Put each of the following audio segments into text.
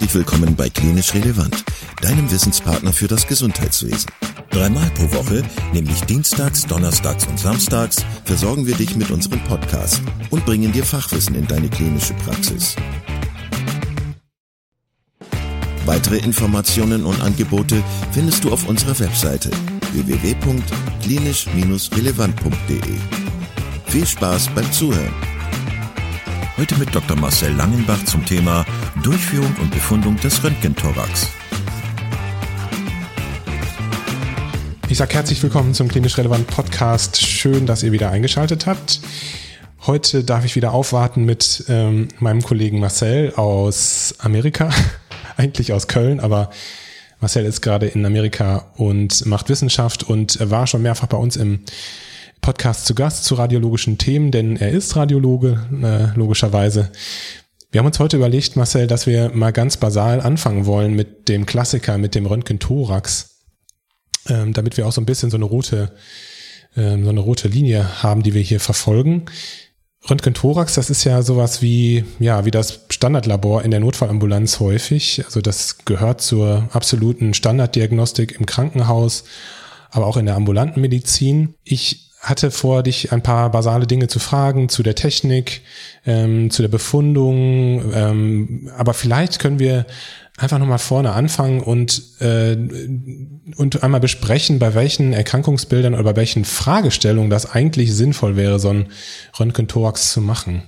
Herzlich willkommen bei Klinisch Relevant, deinem Wissenspartner für das Gesundheitswesen. Dreimal pro Woche, nämlich Dienstags, Donnerstags und Samstags, versorgen wir dich mit unserem Podcast und bringen dir Fachwissen in deine klinische Praxis. Weitere Informationen und Angebote findest du auf unserer Webseite www.klinisch-relevant.de. Viel Spaß beim Zuhören! Heute mit Dr. Marcel Langenbach zum Thema Durchführung und Befundung des Röntgenthorax. Ich sage herzlich willkommen zum Klinisch Relevant Podcast. Schön, dass ihr wieder eingeschaltet habt. Heute darf ich wieder aufwarten mit ähm, meinem Kollegen Marcel aus Amerika, eigentlich aus Köln, aber Marcel ist gerade in Amerika und macht Wissenschaft und war schon mehrfach bei uns im Podcast zu Gast zu radiologischen Themen, denn er ist Radiologe, äh, logischerweise. Wir haben uns heute überlegt, Marcel, dass wir mal ganz basal anfangen wollen mit dem Klassiker, mit dem Röntgen-Thorax, ähm, damit wir auch so ein bisschen so eine rote, ähm, so eine rote Linie haben, die wir hier verfolgen. Röntgen-Thorax, das ist ja sowas wie, ja, wie das Standardlabor in der Notfallambulanz häufig. Also das gehört zur absoluten Standarddiagnostik im Krankenhaus, aber auch in der ambulanten Medizin. Ich hatte vor, dich ein paar basale Dinge zu fragen zu der Technik, ähm, zu der Befundung. Ähm, aber vielleicht können wir einfach nochmal vorne anfangen und, äh, und einmal besprechen, bei welchen Erkrankungsbildern oder bei welchen Fragestellungen das eigentlich sinnvoll wäre, so ein Röntgen-Thorax zu machen.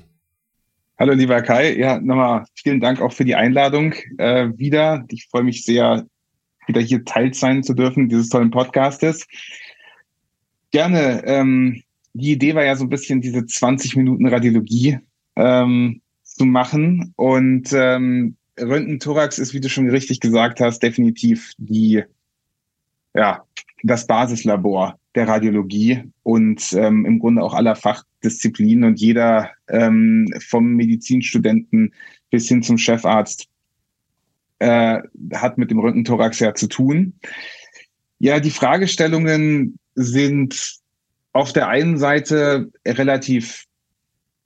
Hallo lieber Kai, ja, nochmal vielen Dank auch für die Einladung äh, wieder. Ich freue mich sehr, wieder hier teil sein zu dürfen dieses tollen Podcastes. Gerne. Ähm, die Idee war ja so ein bisschen diese 20 Minuten Radiologie ähm, zu machen. Und ähm, Röntgen-Thorax ist, wie du schon richtig gesagt hast, definitiv die, ja, das Basislabor der Radiologie und ähm, im Grunde auch aller Fachdisziplinen und jeder ähm, vom Medizinstudenten bis hin zum Chefarzt äh, hat mit dem Röntgen-Thorax ja zu tun. Ja, die Fragestellungen sind auf der einen Seite relativ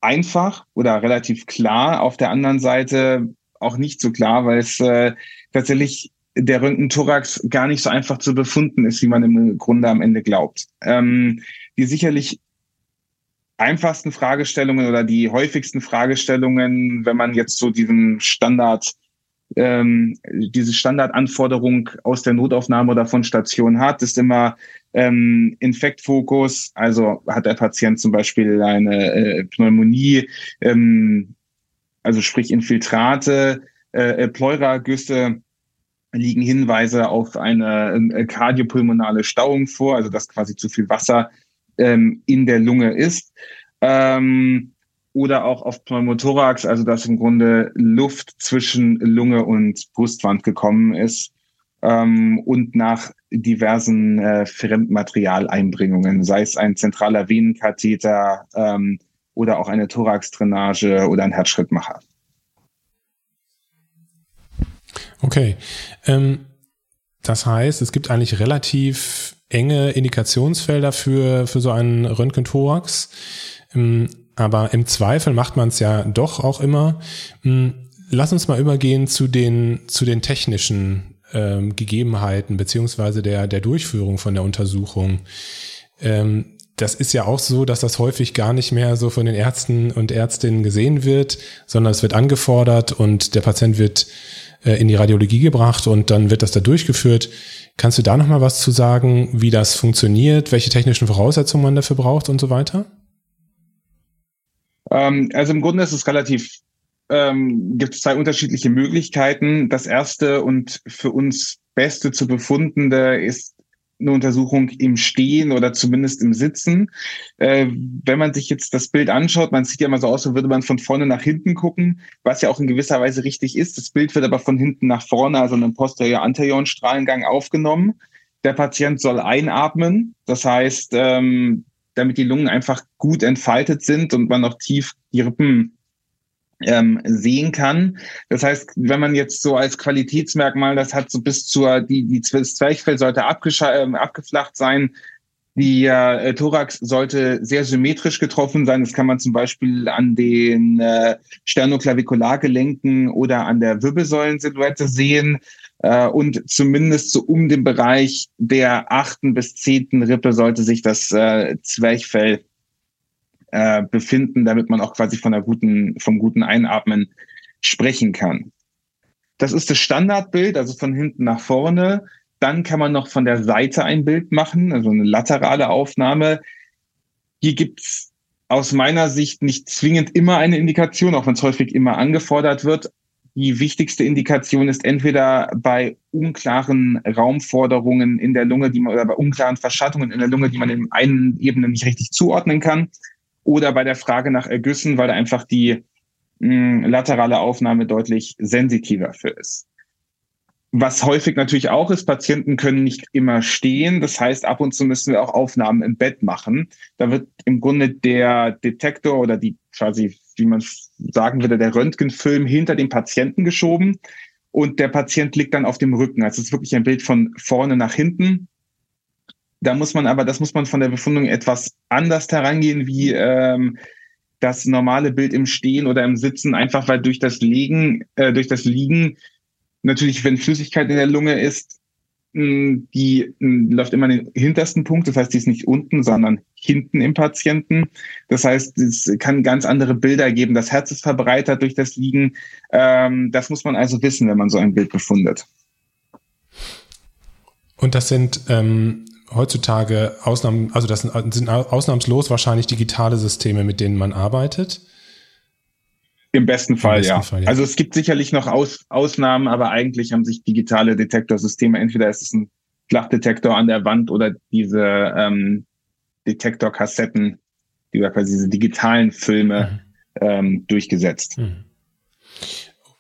einfach oder relativ klar, auf der anderen Seite auch nicht so klar, weil es äh, tatsächlich der Röntgenthorax gar nicht so einfach zu befunden ist, wie man im Grunde am Ende glaubt. Ähm, die sicherlich einfachsten Fragestellungen oder die häufigsten Fragestellungen, wenn man jetzt so diesen Standard ähm, diese Standardanforderung aus der Notaufnahme oder von Station hat, ist immer ähm, Infektfokus. Also hat der Patient zum Beispiel eine äh, Pneumonie, ähm, also sprich Infiltrate, äh, äh Pleuragüsse liegen Hinweise auf eine äh, kardiopulmonale Stauung vor, also dass quasi zu viel Wasser ähm, in der Lunge ist. Ähm, oder auch auf Pneumothorax, also dass im Grunde Luft zwischen Lunge und Brustwand gekommen ist ähm, und nach diversen äh, Fremdmaterialeinbringungen, sei es ein zentraler Venenkatheter ähm, oder auch eine Thoraxdrainage oder ein Herzschrittmacher. Okay. Ähm, das heißt, es gibt eigentlich relativ enge Indikationsfelder für, für so einen Röntgenthorax. Ähm, aber im Zweifel macht man es ja doch auch immer. Hm, lass uns mal übergehen zu den, zu den technischen ähm, Gegebenheiten beziehungsweise der, der Durchführung von der Untersuchung. Ähm, das ist ja auch so, dass das häufig gar nicht mehr so von den Ärzten und Ärztinnen gesehen wird, sondern es wird angefordert und der Patient wird äh, in die Radiologie gebracht und dann wird das da durchgeführt. Kannst du da noch mal was zu sagen, wie das funktioniert, welche technischen Voraussetzungen man dafür braucht und so weiter? Ähm, also im Grunde ist es relativ, ähm, gibt es zwei unterschiedliche Möglichkeiten. Das erste und für uns beste zu befundende ist eine Untersuchung im Stehen oder zumindest im Sitzen. Äh, wenn man sich jetzt das Bild anschaut, man sieht ja immer so aus, als würde man von vorne nach hinten gucken, was ja auch in gewisser Weise richtig ist. Das Bild wird aber von hinten nach vorne, also einem posterior-anterioren Strahlengang aufgenommen. Der Patient soll einatmen, das heißt, ähm, damit die Lungen einfach gut entfaltet sind und man noch tief die Rippen ähm, sehen kann. Das heißt, wenn man jetzt so als Qualitätsmerkmal das hat, so bis zur, die, die das Zwerchfell sollte äh, abgeflacht sein, Der äh, Thorax sollte sehr symmetrisch getroffen sein. Das kann man zum Beispiel an den äh, Sternoklavikulargelenken oder an der Wirbelsäulensilhouette sehen. Äh, und zumindest so um den Bereich der achten bis zehnten Rippe sollte sich das äh, Zwerchfell äh, befinden, damit man auch quasi von einer guten, vom guten Einatmen sprechen kann. Das ist das Standardbild, also von hinten nach vorne. Dann kann man noch von der Seite ein Bild machen, also eine laterale Aufnahme. Hier gibt's aus meiner Sicht nicht zwingend immer eine Indikation, auch wenn es häufig immer angefordert wird. Die wichtigste Indikation ist entweder bei unklaren Raumforderungen in der Lunge, die man, oder bei unklaren Verschattungen in der Lunge, die man in einen Ebene nicht richtig zuordnen kann, oder bei der Frage nach Ergüssen, weil da einfach die mh, laterale Aufnahme deutlich sensitiver für ist. Was häufig natürlich auch ist, Patienten können nicht immer stehen. Das heißt, ab und zu müssen wir auch Aufnahmen im Bett machen. Da wird im Grunde der Detektor oder die quasi, wie man sagen würde, der Röntgenfilm hinter dem Patienten geschoben und der Patient liegt dann auf dem Rücken. Also es ist wirklich ein Bild von vorne nach hinten. Da muss man aber, das muss man von der Befundung etwas anders herangehen, wie ähm, das normale Bild im Stehen oder im Sitzen, einfach weil durch das Liegen, äh, durch das Liegen natürlich, wenn Flüssigkeit in der Lunge ist, die läuft immer in den hintersten Punkt, das heißt, die ist nicht unten, sondern hinten im Patienten. Das heißt, es kann ganz andere Bilder geben. Das Herz ist verbreitert durch das Liegen. Ähm, das muss man also wissen, wenn man so ein Bild befundet. Und das sind ähm, heutzutage Ausnahmen, also das sind ausnahmslos wahrscheinlich digitale Systeme, mit denen man arbeitet. Im besten Fall, Im besten ja. Fall ja. Also es gibt sicherlich noch Aus, Ausnahmen, aber eigentlich haben sich digitale Detektorsysteme, entweder ist es ein Flachdetektor an der Wand oder diese ähm, Detektorkassetten, die quasi diese digitalen Filme mhm. ähm, durchgesetzt. Mhm.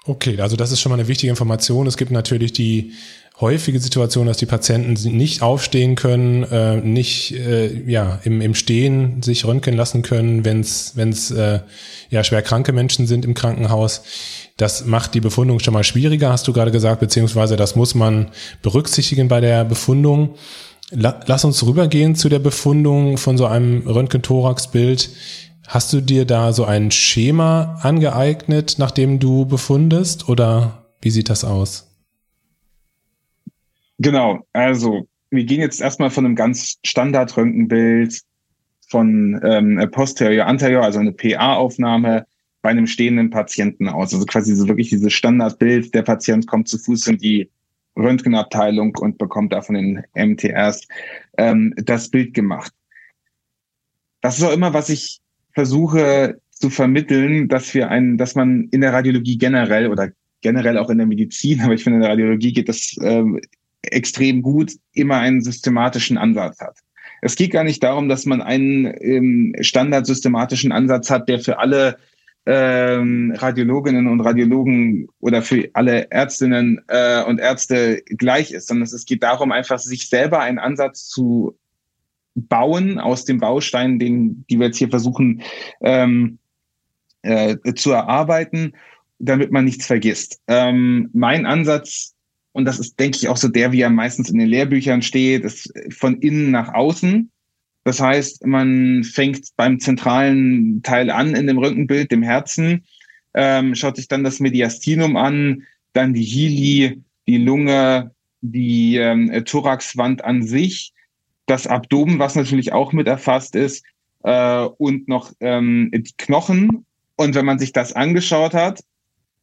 Okay, also das ist schon mal eine wichtige Information. Es gibt natürlich die häufige Situation, dass die Patienten nicht aufstehen können, äh, nicht äh, ja im, im Stehen sich röntgen lassen können, wenn es äh, ja schwer kranke Menschen sind im Krankenhaus. Das macht die Befundung schon mal schwieriger, hast du gerade gesagt, beziehungsweise das muss man berücksichtigen bei der Befundung. La lass uns rübergehen zu der Befundung von so einem Röntgen-Thorax-Bild. Hast du dir da so ein Schema angeeignet, nachdem du befundest, oder wie sieht das aus? Genau, also wir gehen jetzt erstmal von einem ganz Standard-Röntgenbild von ähm, posterior, anterior, also eine PA-Aufnahme bei einem stehenden Patienten aus. Also quasi so wirklich dieses Standardbild, der Patient kommt zu Fuß in die Röntgenabteilung und bekommt da von den MTRs ähm, das Bild gemacht. Das ist auch immer, was ich versuche zu vermitteln, dass wir ein, dass man in der Radiologie generell oder generell auch in der Medizin, aber ich finde in der Radiologie geht das ähm, extrem gut immer einen systematischen Ansatz hat. Es geht gar nicht darum, dass man einen ähm, standardsystematischen Ansatz hat, der für alle ähm, Radiologinnen und Radiologen oder für alle Ärztinnen äh, und Ärzte gleich ist, sondern es geht darum, einfach sich selber einen Ansatz zu bauen aus dem Baustein, den die wir jetzt hier versuchen ähm, äh, zu erarbeiten, damit man nichts vergisst. Ähm, mein Ansatz und das ist, denke ich, auch so der, wie er meistens in den Lehrbüchern steht, ist von innen nach außen. Das heißt, man fängt beim zentralen Teil an in dem Röntgenbild, dem Herzen, ähm, schaut sich dann das Mediastinum an, dann die Hili, die Lunge, die ähm, Thoraxwand an sich, das Abdomen, was natürlich auch mit erfasst ist, äh, und noch ähm, die Knochen. Und wenn man sich das angeschaut hat,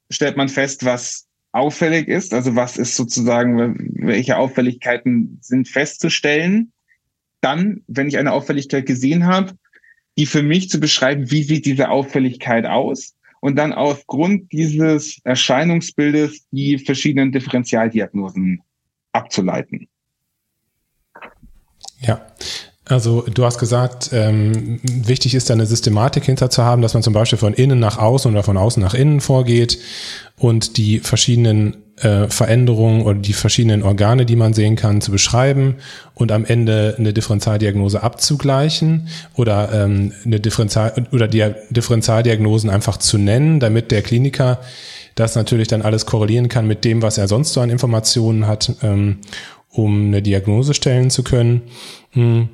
stellt man fest, was auffällig ist, also was ist sozusagen, welche Auffälligkeiten sind festzustellen. Dann, wenn ich eine Auffälligkeit gesehen habe, die für mich zu beschreiben, wie sieht diese Auffälligkeit aus und dann aufgrund dieses Erscheinungsbildes die verschiedenen Differentialdiagnosen abzuleiten. Ja, also du hast gesagt, ähm, wichtig ist da eine Systematik hinter zu haben, dass man zum Beispiel von innen nach außen oder von außen nach innen vorgeht und die verschiedenen äh, Veränderungen oder die verschiedenen Organe, die man sehen kann, zu beschreiben und am Ende eine Differentialdiagnose abzugleichen oder ähm, eine Differential oder die Differentialdiagnosen einfach zu nennen, damit der Kliniker das natürlich dann alles korrelieren kann mit dem, was er sonst so an Informationen hat, ähm, um eine Diagnose stellen zu können. Hm.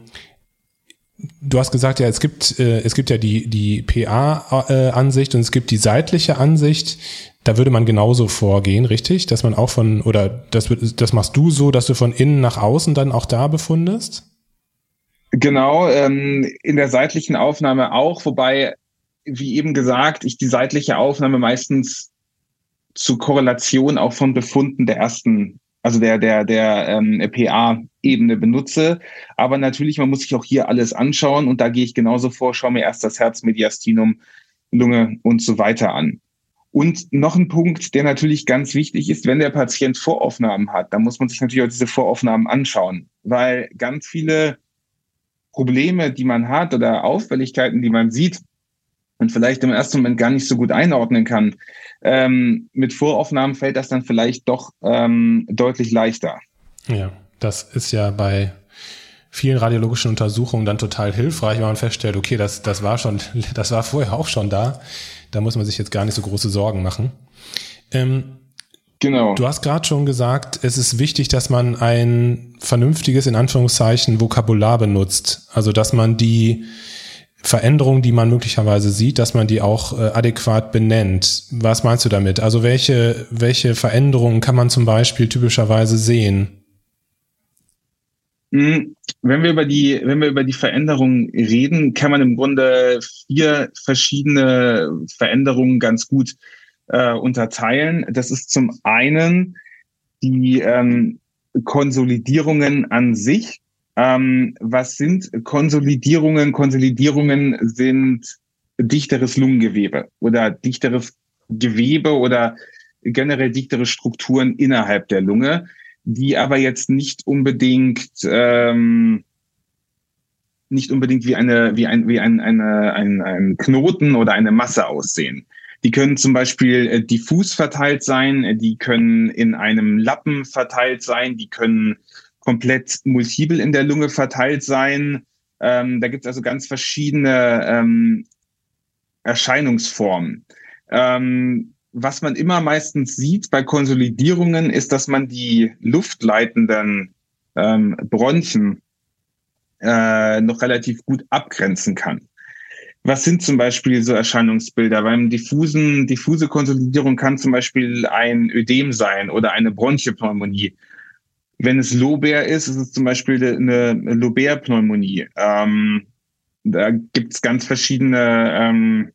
du hast gesagt, ja, es gibt, äh, es gibt ja die, die PA-Ansicht und es gibt die seitliche Ansicht. Da würde man genauso vorgehen, richtig? Dass man auch von, oder das, das machst du so, dass du von innen nach außen dann auch da befundest? Genau, ähm, in der seitlichen Aufnahme auch, wobei, wie eben gesagt, ich die seitliche Aufnahme meistens zur Korrelation auch von Befunden der ersten, also der, der, der ähm, PA-Ebene benutze. Aber natürlich, man muss sich auch hier alles anschauen und da gehe ich genauso vor, schaue mir erst das Herz, Mediastinum, Lunge und so weiter an. Und noch ein Punkt, der natürlich ganz wichtig ist, wenn der Patient Voraufnahmen hat, dann muss man sich natürlich auch diese Voraufnahmen anschauen, weil ganz viele Probleme, die man hat oder Auffälligkeiten, die man sieht und vielleicht im ersten Moment gar nicht so gut einordnen kann, ähm, mit Voraufnahmen fällt das dann vielleicht doch ähm, deutlich leichter. Ja, das ist ja bei vielen radiologischen Untersuchungen dann total hilfreich, wenn man feststellt, okay, das, das war schon, das war vorher auch schon da. Da muss man sich jetzt gar nicht so große Sorgen machen. Ähm, Genau. Du hast gerade schon gesagt, es ist wichtig, dass man ein vernünftiges, in Anführungszeichen, Vokabular benutzt. Also, dass man die Veränderungen, die man möglicherweise sieht, dass man die auch äh, adäquat benennt. Was meinst du damit? Also, welche, welche Veränderungen kann man zum Beispiel typischerweise sehen? Hm, wenn wir über die, wenn wir über die Veränderungen reden, kann man im Grunde vier verschiedene Veränderungen ganz gut äh, unterteilen. Das ist zum einen die ähm, Konsolidierungen an sich. Ähm, was sind Konsolidierungen? Konsolidierungen sind dichteres Lungengewebe oder dichteres Gewebe oder generell dichtere Strukturen innerhalb der Lunge, die aber jetzt nicht unbedingt ähm, nicht unbedingt wie eine wie ein wie ein, eine, ein, ein Knoten oder eine Masse aussehen. Die können zum Beispiel äh, diffus verteilt sein, die können in einem Lappen verteilt sein, die können komplett multiple in der Lunge verteilt sein. Ähm, da gibt es also ganz verschiedene ähm, Erscheinungsformen. Ähm, was man immer meistens sieht bei Konsolidierungen, ist, dass man die luftleitenden ähm, Bronchien äh, noch relativ gut abgrenzen kann. Was sind zum Beispiel so Erscheinungsbilder? Beim diffusen, diffuse Konsolidierung kann zum Beispiel ein Ödem sein oder eine Bronchopneumonie. Wenn es lobär ist, ist es zum Beispiel eine Lobärpneumonie. Ähm, da gibt es ganz verschiedene, ähm,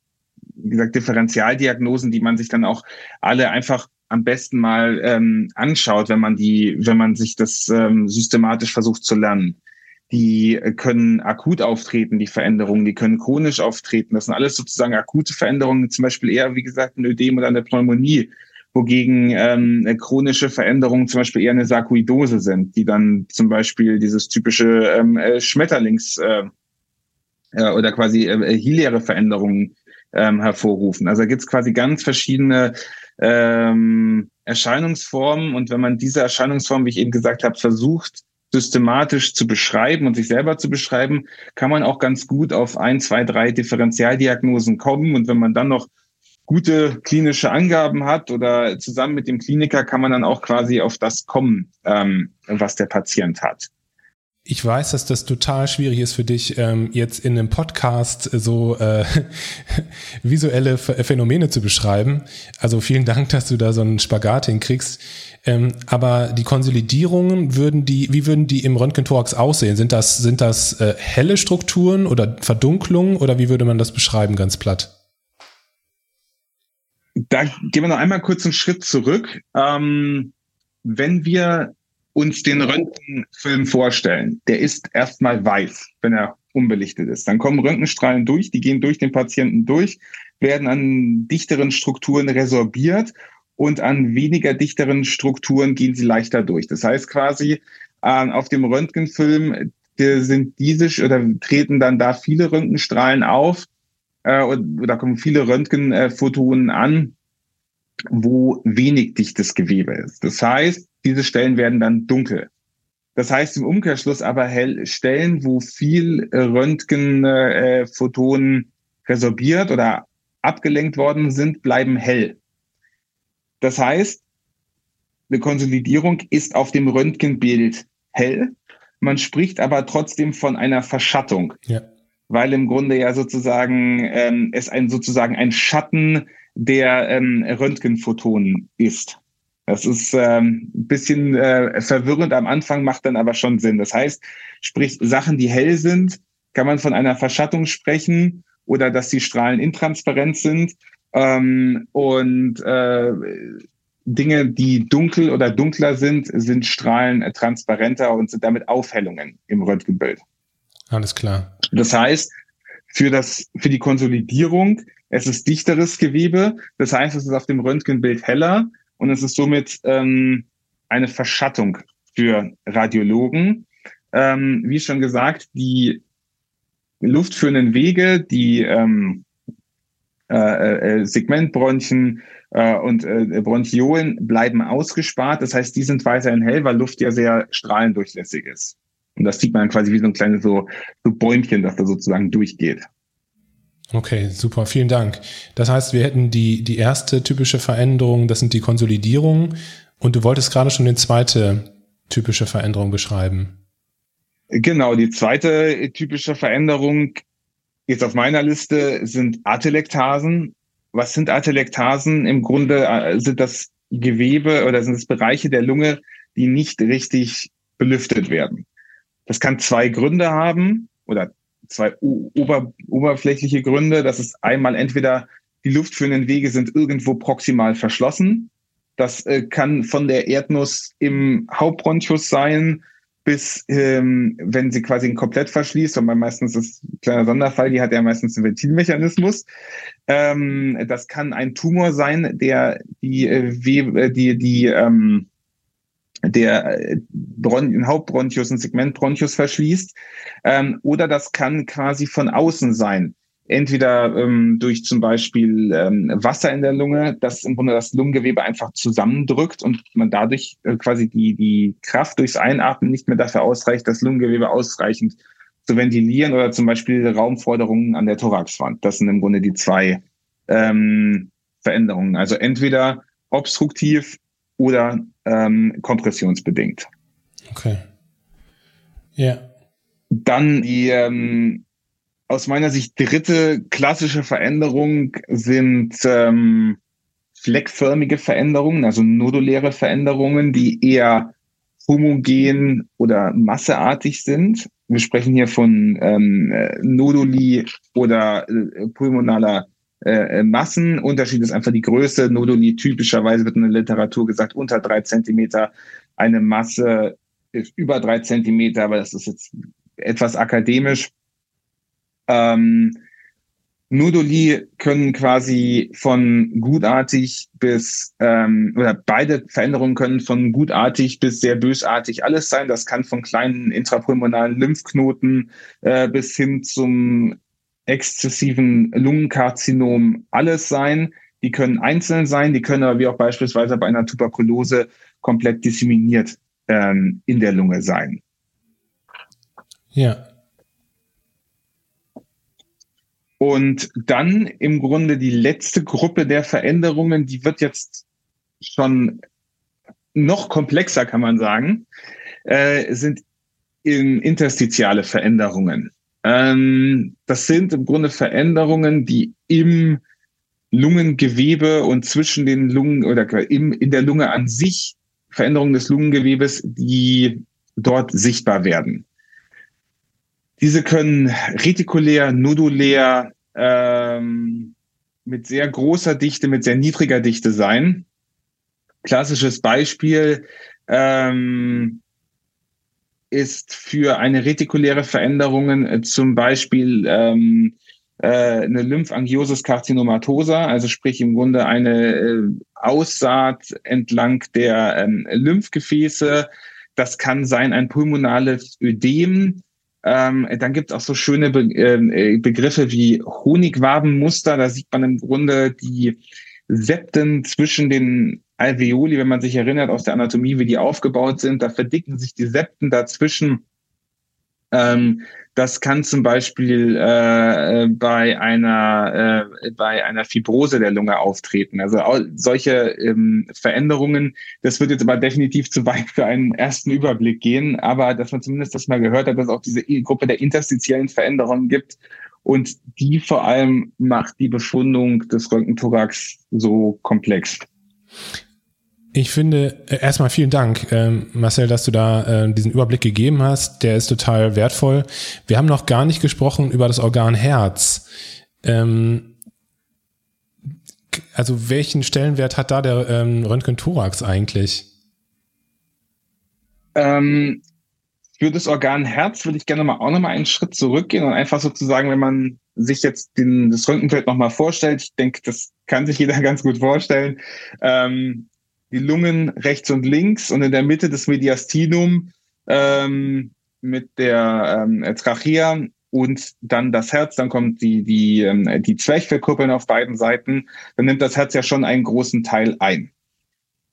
wie gesagt, Differentialdiagnosen, die man sich dann auch alle einfach am besten mal ähm, anschaut, wenn man die, wenn man sich das ähm, systematisch versucht zu lernen die können akut auftreten, die Veränderungen, die können chronisch auftreten. Das sind alles sozusagen akute Veränderungen, zum Beispiel eher, wie gesagt, ein Ödem oder eine Pneumonie, wogegen ähm, chronische Veränderungen zum Beispiel eher eine Sarkoidose sind, die dann zum Beispiel dieses typische ähm, äh, Schmetterlings- äh, äh, oder quasi äh, hiliäre Veränderungen ähm, hervorrufen. Also da gibt es quasi ganz verschiedene ähm, Erscheinungsformen und wenn man diese Erscheinungsformen, wie ich eben gesagt habe, versucht, systematisch zu beschreiben und sich selber zu beschreiben, kann man auch ganz gut auf ein, zwei, drei Differentialdiagnosen kommen. Und wenn man dann noch gute klinische Angaben hat oder zusammen mit dem Kliniker kann man dann auch quasi auf das kommen, ähm, was der Patient hat. Ich weiß, dass das total schwierig ist für dich, ähm, jetzt in einem Podcast so äh, visuelle Phänomene zu beschreiben. Also vielen Dank, dass du da so einen Spagat hinkriegst. Ähm, aber die Konsolidierungen würden die, wie würden die im Röntgenthorax aussehen? Sind das, sind das äh, helle Strukturen oder Verdunklungen oder wie würde man das beschreiben, ganz platt? Da gehen wir noch einmal kurz einen Schritt zurück. Ähm, wenn wir uns den Röntgenfilm vorstellen, der ist erstmal weiß, wenn er unbelichtet ist. Dann kommen Röntgenstrahlen durch, die gehen durch den Patienten durch, werden an dichteren Strukturen resorbiert und an weniger dichteren Strukturen gehen sie leichter durch. Das heißt quasi, äh, auf dem Röntgenfilm die sind diese oder treten dann da viele Röntgenstrahlen auf äh, oder kommen viele Röntgenphotonen an, wo wenig dichtes Gewebe ist. Das heißt, diese Stellen werden dann dunkel. Das heißt im Umkehrschluss aber hell Stellen, wo viel Röntgenphotonen resorbiert oder abgelenkt worden sind, bleiben hell. Das heißt, eine Konsolidierung ist auf dem Röntgenbild hell. Man spricht aber trotzdem von einer Verschattung. Ja. Weil im Grunde ja sozusagen ähm, es ein sozusagen ein Schatten der ähm, Röntgenphotonen ist. Das ist ähm, ein bisschen äh, verwirrend am Anfang, macht dann aber schon Sinn. Das heißt, sprich Sachen, die hell sind, kann man von einer Verschattung sprechen oder dass die Strahlen intransparent sind. Ähm, und äh, Dinge, die dunkel oder dunkler sind, sind Strahlen transparenter und sind damit Aufhellungen im Röntgenbild. Alles klar. Das heißt, für das, für die Konsolidierung, es ist dichteres Gewebe. Das heißt, es ist auf dem Röntgenbild heller und es ist somit ähm, eine Verschattung für Radiologen. Ähm, wie schon gesagt, die luftführenden Wege, die ähm, äh, äh, Segmentbronchien äh, und äh, Bronchiolen bleiben ausgespart. Das heißt, die sind weiterhin hell, weil Luft ja sehr strahlendurchlässig ist. Und das sieht man quasi wie so ein kleines so, so Bäumchen, das da sozusagen durchgeht. Okay, super, vielen Dank. Das heißt, wir hätten die, die erste typische Veränderung, das sind die Konsolidierungen. Und du wolltest gerade schon die zweite typische Veränderung beschreiben. Genau, die zweite typische Veränderung jetzt auf meiner Liste sind Atelektasen. Was sind Atelektasen? Im Grunde äh, sind das Gewebe oder sind es Bereiche der Lunge, die nicht richtig belüftet werden. Das kann zwei Gründe haben oder zwei ober, oberflächliche Gründe. Das ist einmal entweder die luftführenden Wege sind irgendwo proximal verschlossen. Das äh, kann von der Erdnuss im Hauptbronchus sein, bis ähm, wenn sie quasi komplett verschließt, und meistens ist ein kleiner Sonderfall, die hat ja meistens einen Ventilmechanismus. Ähm, das kann ein Tumor sein, der die äh, äh die die ähm, der äh, Bron Hauptbronchus und Segmentbronchus verschließt. Ähm, oder das kann quasi von außen sein. Entweder ähm, durch zum Beispiel ähm, Wasser in der Lunge, das im Grunde das Lungengewebe einfach zusammendrückt und man dadurch äh, quasi die, die Kraft durchs Einatmen nicht mehr dafür ausreicht, das Lungengewebe ausreichend zu ventilieren oder zum Beispiel Raumforderungen an der Thoraxwand. Das sind im Grunde die zwei ähm, Veränderungen. Also entweder obstruktiv oder ähm, kompressionsbedingt. Okay. Ja. Dann die ähm, aus meiner Sicht dritte klassische Veränderung sind ähm, fleckförmige Veränderungen, also noduläre Veränderungen, die eher homogen oder masseartig sind. Wir sprechen hier von ähm, Noduli oder äh, pulmonaler äh, Massen. Unterschied ist einfach die Größe. Noduli typischerweise wird in der Literatur gesagt unter drei Zentimeter. Eine Masse ist über drei Zentimeter, aber das ist jetzt etwas akademisch. Ähm, Noduli können quasi von gutartig bis, ähm, oder beide Veränderungen können von gutartig bis sehr bösartig alles sein. Das kann von kleinen intrapulmonalen Lymphknoten äh, bis hin zum exzessiven Lungenkarzinom alles sein. Die können einzeln sein, die können aber wie auch beispielsweise bei einer Tuberkulose komplett disseminiert ähm, in der Lunge sein. Ja. Und dann im Grunde die letzte Gruppe der Veränderungen, die wird jetzt schon noch komplexer, kann man sagen, äh, sind in interstitiale Veränderungen. Ähm, das sind im Grunde Veränderungen, die im Lungengewebe und zwischen den Lungen oder im, in der Lunge an sich Veränderungen des Lungengewebes, die dort sichtbar werden. Diese können retikulär, nodulär, ähm, mit sehr großer Dichte, mit sehr niedriger Dichte sein. Klassisches Beispiel ähm, ist für eine retikuläre Veränderung äh, zum Beispiel ähm, äh, eine Lymphangiosis carcinomatosa, also sprich im Grunde eine äh, Aussaat entlang der ähm, Lymphgefäße. Das kann sein ein pulmonales Ödem. Ähm, dann gibt es auch so schöne Be ähm, äh, Begriffe wie Honigwabenmuster. Da sieht man im Grunde die Septen zwischen den Alveoli, wenn man sich erinnert aus der Anatomie, wie die aufgebaut sind, da verdicken sich die Septen dazwischen Ähm, das kann zum Beispiel äh, bei einer äh, bei einer Fibrose der Lunge auftreten. Also solche ähm, Veränderungen. Das wird jetzt aber definitiv zu weit für einen ersten Überblick gehen. Aber dass man zumindest das mal gehört hat, dass es auch diese Gruppe der interstitiellen Veränderungen gibt und die vor allem macht die Befundung des Röntgenthorax so komplex. Ich finde, äh, erstmal vielen Dank, ähm, Marcel, dass du da äh, diesen Überblick gegeben hast. Der ist total wertvoll. Wir haben noch gar nicht gesprochen über das Organ Herz. Ähm, also welchen Stellenwert hat da der ähm, Röntgen-Thorax eigentlich? Ähm, für das Organ Herz würde ich gerne mal auch noch mal einen Schritt zurückgehen und einfach sozusagen, wenn man sich jetzt den, das Röntgenfeld noch mal vorstellt, ich denke, das kann sich jeder ganz gut vorstellen, ähm, die Lungen rechts und links und in der Mitte das Mediastinum ähm, mit der ähm, Trachea und dann das Herz, dann kommt die, die, ähm, die Zwerchfellkuppeln auf beiden Seiten, dann nimmt das Herz ja schon einen großen Teil ein.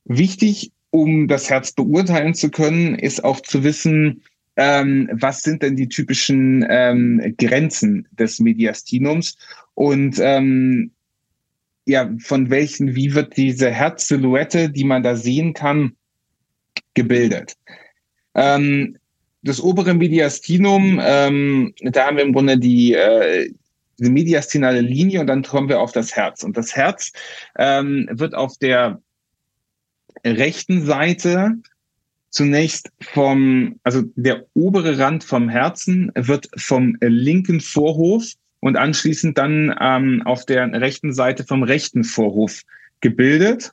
Wichtig, um das Herz beurteilen zu können, ist auch zu wissen, ähm, was sind denn die typischen ähm, Grenzen des Mediastinums. Und ähm, ja, von welchen, wie wird diese Herzsilhouette, die man da sehen kann, gebildet? Ähm, das obere Mediastinum, ähm, da haben wir im Grunde die, äh, die mediastinale Linie und dann kommen wir auf das Herz. Und das Herz ähm, wird auf der rechten Seite zunächst vom, also der obere Rand vom Herzen wird vom linken Vorhof und anschließend dann ähm, auf der rechten Seite vom rechten Vorhof gebildet.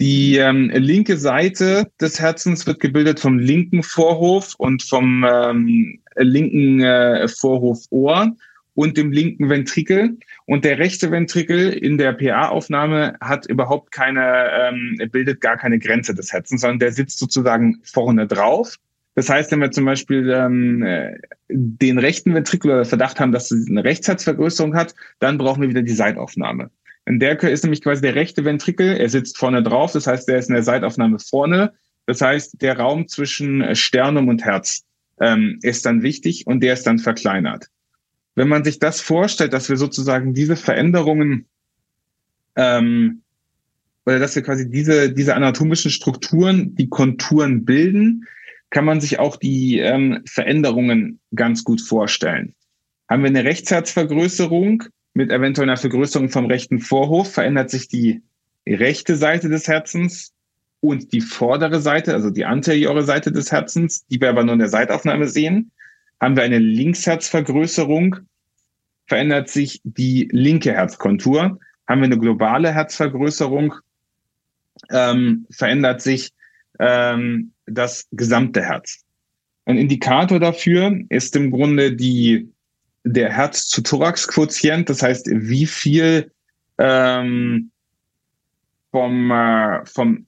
Die ähm, linke Seite des Herzens wird gebildet vom linken Vorhof und vom ähm, linken äh, Vorhofohr und dem linken Ventrikel. Und der rechte Ventrikel in der PA-Aufnahme hat überhaupt keine, ähm, bildet gar keine Grenze des Herzens, sondern der sitzt sozusagen vorne drauf das heißt, wenn wir zum Beispiel ähm, äh, den rechten Ventrikel oder Verdacht haben, dass es eine Rechtsherzvergrößerung hat, dann brauchen wir wieder die Seitaufnahme. In der ist nämlich quasi der rechte Ventrikel, er sitzt vorne drauf, das heißt, der ist in der Seitaufnahme vorne. Das heißt, der Raum zwischen Sternum und Herz ähm, ist dann wichtig und der ist dann verkleinert. Wenn man sich das vorstellt, dass wir sozusagen diese Veränderungen ähm, oder dass wir quasi diese, diese anatomischen Strukturen, die Konturen bilden, kann man sich auch die ähm, Veränderungen ganz gut vorstellen. Haben wir eine Rechtsherzvergrößerung mit eventuell einer Vergrößerung vom rechten Vorhof, verändert sich die rechte Seite des Herzens und die vordere Seite, also die anteriore Seite des Herzens, die wir aber nur in der Seitaufnahme sehen. Haben wir eine Linksherzvergrößerung, verändert sich die linke Herzkontur. Haben wir eine globale Herzvergrößerung, ähm, verändert sich ähm, das gesamte Herz. Ein Indikator dafür ist im Grunde die, der Herz-zu-Thorax-Quotient, das heißt, wie viel ähm, vom, äh, vom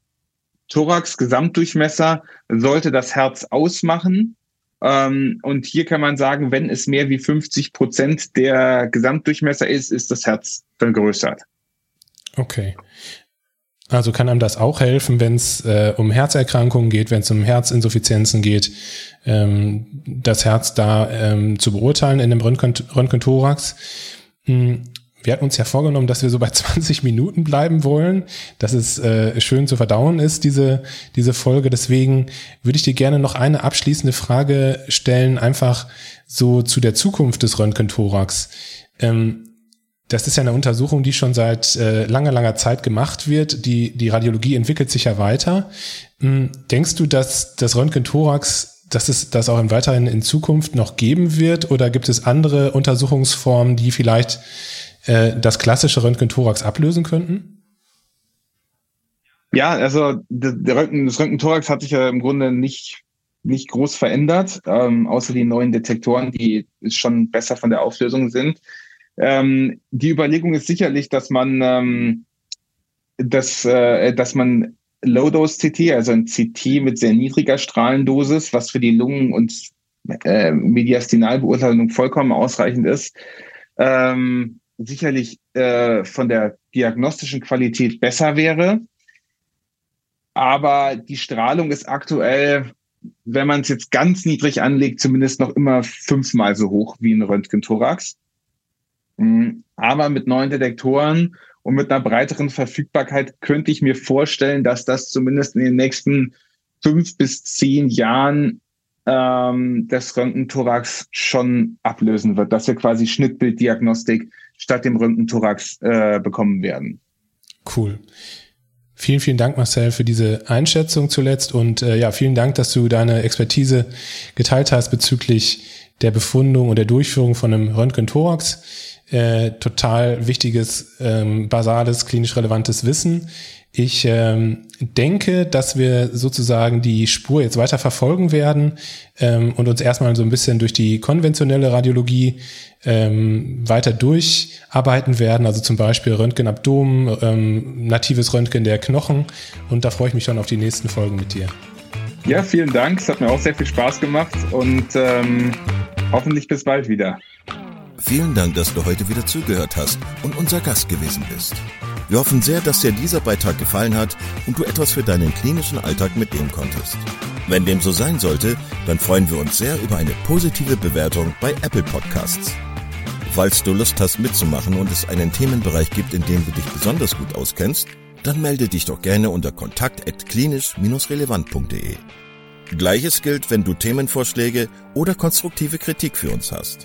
Thorax-Gesamtdurchmesser sollte das Herz ausmachen. Ähm, und hier kann man sagen, wenn es mehr wie 50 Prozent der Gesamtdurchmesser ist, ist das Herz vergrößert. Okay. Also kann einem das auch helfen, wenn es äh, um Herzerkrankungen geht, wenn es um Herzinsuffizienzen geht, ähm, das Herz da ähm, zu beurteilen in dem Röntgen-Thorax. Hm, wir hatten uns ja vorgenommen, dass wir so bei 20 Minuten bleiben wollen, dass es äh, schön zu verdauen ist, diese, diese Folge. Deswegen würde ich dir gerne noch eine abschließende Frage stellen, einfach so zu der Zukunft des Röntgen-Thorax. Ähm, das ist ja eine Untersuchung, die schon seit äh, langer, langer Zeit gemacht wird. Die, die Radiologie entwickelt sich ja weiter. Hm, denkst du, dass das Röntgen-Thorax, dass es das auch im weiteren in Zukunft noch geben wird? Oder gibt es andere Untersuchungsformen, die vielleicht äh, das klassische Röntgen-Thorax ablösen könnten? Ja, also der Röntgen, das Röntgen-Thorax hat sich ja im Grunde nicht nicht groß verändert, ähm, außer die neuen Detektoren, die schon besser von der Auflösung sind. Ähm, die Überlegung ist sicherlich, dass man, ähm, dass, äh, dass man Low-Dose-CT, also ein CT mit sehr niedriger Strahlendosis, was für die Lungen- und äh, Mediastinalbeurteilung vollkommen ausreichend ist, ähm, sicherlich äh, von der diagnostischen Qualität besser wäre. Aber die Strahlung ist aktuell wenn man es jetzt ganz niedrig anlegt, zumindest noch immer fünfmal so hoch wie ein Röntgenthorax. Mhm. Aber mit neuen Detektoren und mit einer breiteren Verfügbarkeit könnte ich mir vorstellen, dass das zumindest in den nächsten fünf bis zehn Jahren ähm, des Röntgenthorax schon ablösen wird, dass wir quasi Schnittbilddiagnostik statt dem Röntgenthorax äh, bekommen werden. Cool. Vielen, vielen Dank, Marcel, für diese Einschätzung zuletzt und äh, ja, vielen Dank, dass du deine Expertise geteilt hast bezüglich der Befundung und der Durchführung von einem Röntgen-Thorax. Äh, total wichtiges, ähm, basales, klinisch relevantes Wissen. Ich ähm, denke, dass wir sozusagen die Spur jetzt weiter verfolgen werden ähm, und uns erstmal so ein bisschen durch die konventionelle Radiologie ähm, weiter durcharbeiten werden. Also zum Beispiel Röntgen Abdomen, ähm, natives Röntgen der Knochen. Und da freue ich mich dann auf die nächsten Folgen mit dir. Ja, vielen Dank. Es hat mir auch sehr viel Spaß gemacht und ähm, hoffentlich bis bald wieder. Vielen Dank, dass du heute wieder zugehört hast und unser Gast gewesen bist. Wir hoffen sehr, dass dir dieser Beitrag gefallen hat und du etwas für deinen klinischen Alltag mitnehmen konntest. Wenn dem so sein sollte, dann freuen wir uns sehr über eine positive Bewertung bei Apple Podcasts. Falls du Lust hast mitzumachen und es einen Themenbereich gibt, in dem du dich besonders gut auskennst, dann melde dich doch gerne unter kontakt@klinisch-relevant.de. Gleiches gilt, wenn du Themenvorschläge oder konstruktive Kritik für uns hast.